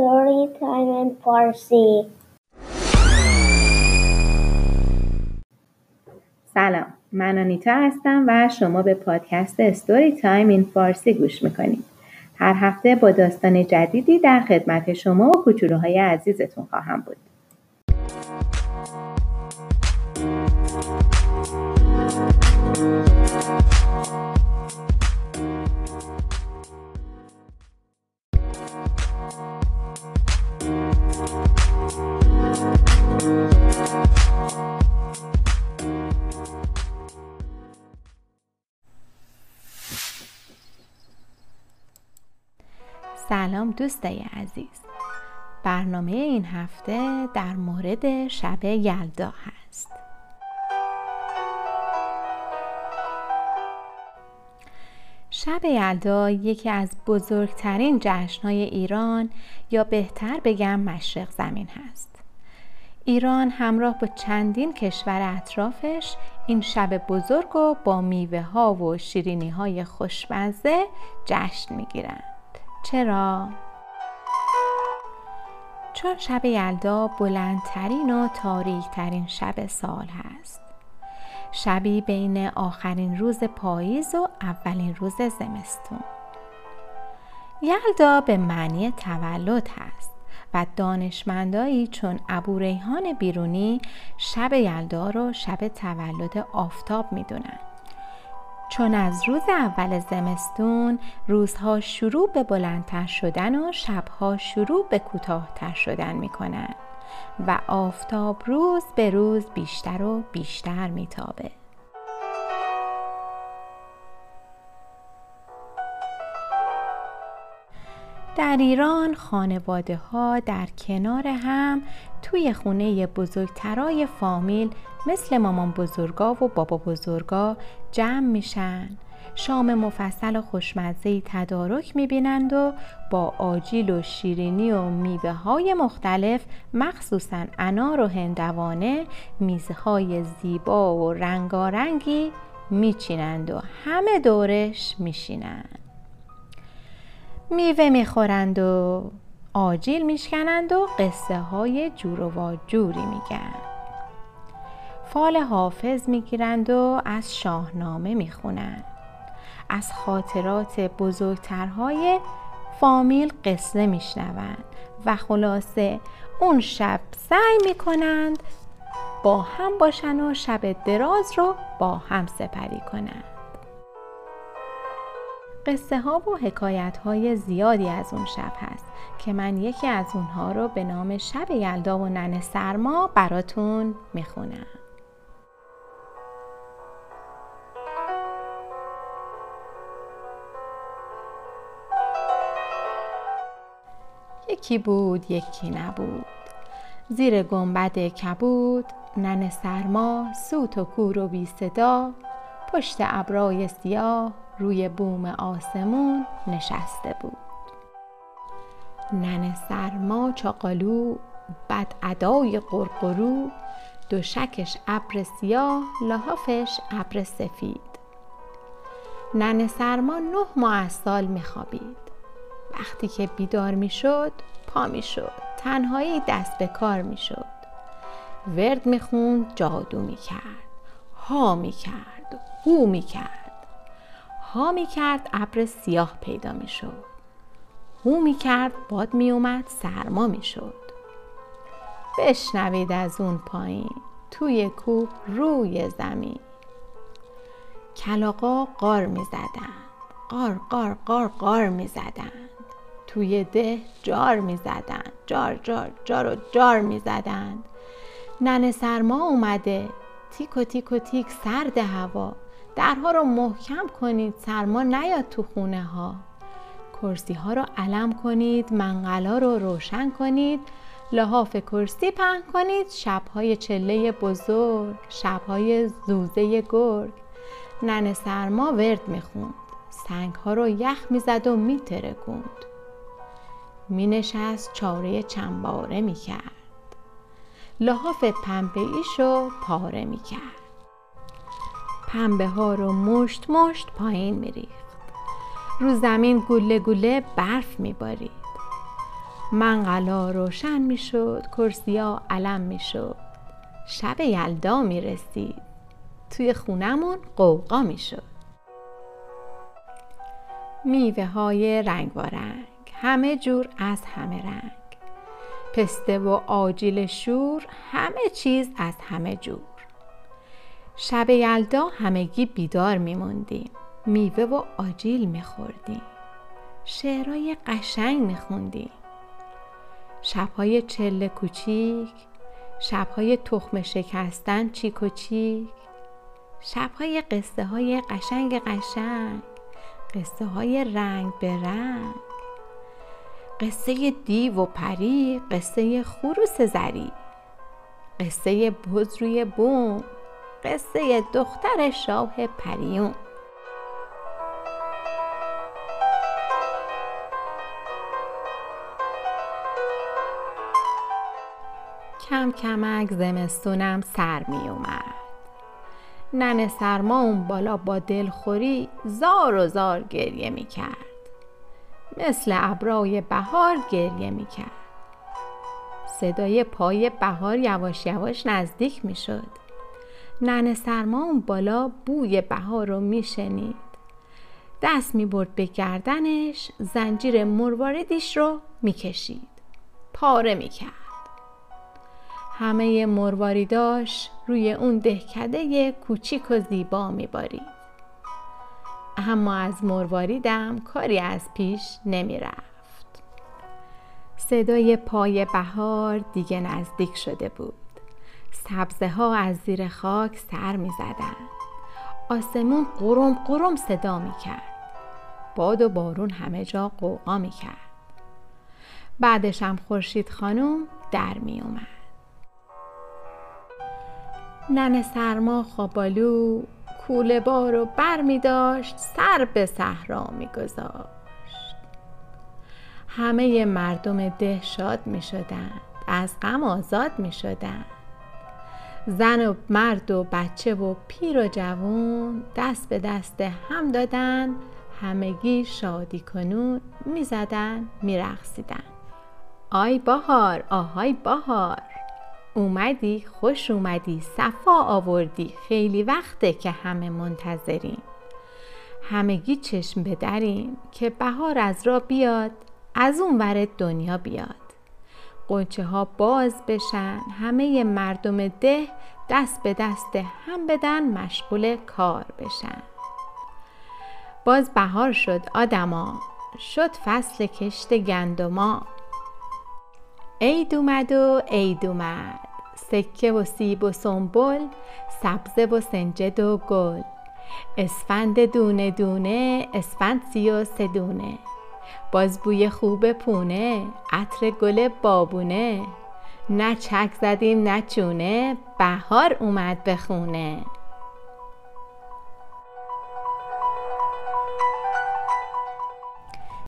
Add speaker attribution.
Speaker 1: Story Time in Farsi.
Speaker 2: سلام من آنیتا هستم و شما به پادکست استوری تایم این فارسی گوش می‌کنید. هر هفته با داستان جدیدی در خدمت شما و کوچولوهای عزیزتون خواهم بود. سلام دوستای عزیز. برنامه این هفته در مورد شب یلدا هست. شب یلدا یکی از بزرگترین جشنهای ایران یا بهتر بگم مشرق زمین هست. ایران همراه با چندین کشور اطرافش این شب بزرگ و با میوه ها و شیرینی های خوشمزه جشن می‌گیرند چرا؟ چون شب یلدا بلندترین و تاریکترین شب سال هست. شبی بین آخرین روز پاییز و اولین روز زمستون. یلدا به معنی تولد هست و دانشمندایی چون ابو ریحان بیرونی شب یلدا رو شب تولد آفتاب می‌دونن. چون از روز اول زمستون روزها شروع به بلندتر شدن و شبها شروع به کوتاهتر شدن می کنن و آفتاب روز به روز بیشتر و بیشتر میتابه. در ایران خانواده ها در کنار هم توی خونه بزرگترای فامیل مثل مامان بزرگا و بابا بزرگا جمع میشن. شام مفصل و خوشمزهی تدارک می‌بینند و با آجیل و شیرینی و میوه های مختلف مخصوصا انار و هندوانه میزهای زیبا و رنگارنگی میچینند و همه دورش میشینند میوه می‌خورند و آجیل میشکنند و قصه های جور و جوری میگن. فال حافظ می‌گیرند و از شاهنامه می‌خونند. از خاطرات بزرگترهای فامیل قصه میشنوند و خلاصه اون شب سعی می‌کنند با هم باشن و شب دراز رو با هم سپری کنند. قصه ها و حکایت های زیادی از اون شب هست که من یکی از اونها رو به نام شب یلدا و نن سرما براتون می‌خونم. یکی بود یکی نبود. زیر گنبد کبود نن سرما سوت و کور و بی صدا پشت ابرای سیاه روی بوم آسمون نشسته بود. نن سرما چاقالو بد ادای قرقرو شکش ابر سیاه لحافش ابر سفید. نن سرما نه ماه از سال میخوابید. وقتی که بیدار می‌شد پا می‌شد تنهایی دست به کار می‌شد. ورد می‌خوند جادو می‌کرد ها می‌کرد هو می‌کرد. ها می کرد ابر سیاه پیدا می شد هو می کرد باد می اومد سرما می شد بشنوید از اون پایین توی کوه روی زمین. کلاقا قار می زدند قار قار قار قار می زدند توی ده جار می زدند جار جار جار و جار می زدند نن سرما اومده. تیک و تیک و تیک سرد هوا. درها رو محکم کنید سرما نیاد تو خونه ها کرسی ها رو علم کنید منقلا رو روشن کنید. لحاف کرسی پهن کنید شبهای چله بزرگ شبهای زوزه گرگ. نن سرما ورد می‌خوند سنگ ها رو یخ می‌زد و میترکوند. مینشست چاره چنباره می‌کرد. لحاف پنبه ایشو پاره می‌کرد. پنبه ها رو مشت مشت پایین میریخت. رو زمین گله گله برف میبارید. منقلا روشن می‌شد کرسیا علم می‌شد. شب یلدا می‌رسید. توی خونمون قوقا می‌شد. میوه های رنگ رنگ همه جور از همه رنگ. پسته و آجیل شور همه چیز از همه جور. شب یلدا همگی بیدار میموندیم میوه و آجیل میخوردیم. شعرهای قشنگ میخوندیم. شبهای چله کوچیک شبهای تخم شکستن چیک و چیک. شبهای قصه های قشنگ قشنگ قصه های رنگ به رنگ. قصه دیو و پری قصه خروس زری. قصه بز روی بوم. قصه دختر شاه پریون. کم کمک زمستونم سر می اومد. نن سرما اون بالا با دلخوری زار و زار گریه می کرد. مثل ابرای بهار گریه می کرد. صدای پای بهار یواش یواش نزدیک می شد. نن سرما اون بالا بوی بهار رو می شنید دست می برد به گردنش زنجیر مرواردیش رو می کشید پاره می کرد همه مرواریداش روی اون دهکده کوچیک و زیبا میبارید. اما از مرواریدم کاری از پیش نمی‌رفت. صدای پای بهار دیگه نزدیک شده بود. سبزه ها از زیر خاک سر می زدن. آسمون قرم قرم صدا می کرد. باد و بارون همه جا قوقا می کرد. بعدشم خورشید خانم در می اومد. نن سرما خوابالو کوله بارو بر می داشت سر به صحرا می گذاشت همه مردم ده شاد می شدند از غم آزاد می شدند زن و مرد و بچه و پیر و جوون دست به دست هم دادن همگی شادی کنون می زدن می رخصیدن. آی بهار آهای بهار. اومدی خوش اومدی صفا آوردی خیلی وقته که همه منتظریم. همگی چشم بدریم که بهار از را بیاد از اون ور دنیا بیاد. قنچه ها باز بشن. همه مردم ده دست به دست هم بدن مشغول کار بشن. باز بهار شد آدما. شد فصل کشت گندما عید اومد و عید اومد. سکه و سیب و سنبل سبزه و سنجد و گل. اسفند دونه دونه اسفند سی و سدونه باز بوی خوب پونه عطر گل بابونه. نه چک زدیم نه چونه بهار اومد به خونه.